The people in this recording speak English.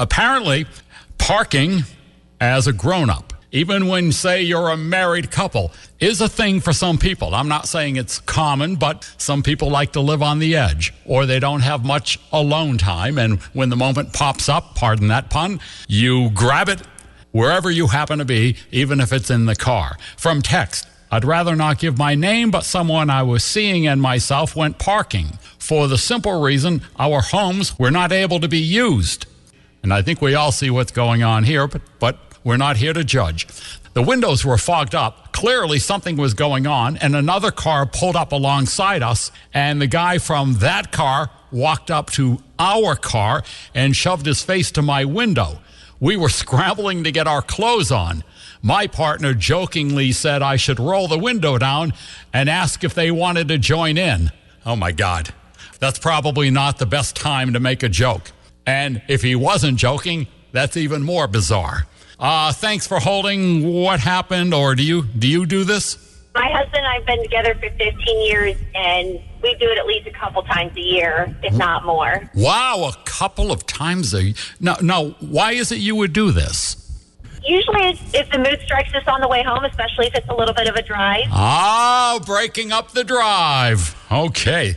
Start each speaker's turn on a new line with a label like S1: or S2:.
S1: Apparently, parking as a grown up, even when, say, you're a married couple, is a thing for some people. I'm not saying it's common, but some people like to live on the edge or they don't have much alone time. And when the moment pops up, pardon that pun, you grab it wherever you happen to be, even if it's in the car. From text, I'd rather not give my name, but someone I was seeing and myself went parking for the simple reason our homes were not able to be used. And I think we all see what's going on here, but, but we're not here to judge. The windows were fogged up. Clearly, something was going on, and another car pulled up alongside us. And the guy from that car walked up to our car and shoved his face to my window. We were scrambling to get our clothes on. My partner jokingly said I should roll the window down and ask if they wanted to join in. Oh my God. That's probably not the best time to make a joke. And if he wasn't joking, that's even more bizarre. Uh, thanks for holding. What happened, or do you do you do this?
S2: My husband and I have been together for 15 years, and we do it at least a couple times a year, if not more.
S1: Wow, a couple of times a now. Now, why is it you would do this?
S2: Usually, it's, if the mood strikes us on the way home, especially if it's a little bit of a drive.
S1: Ah, breaking up the drive. Okay.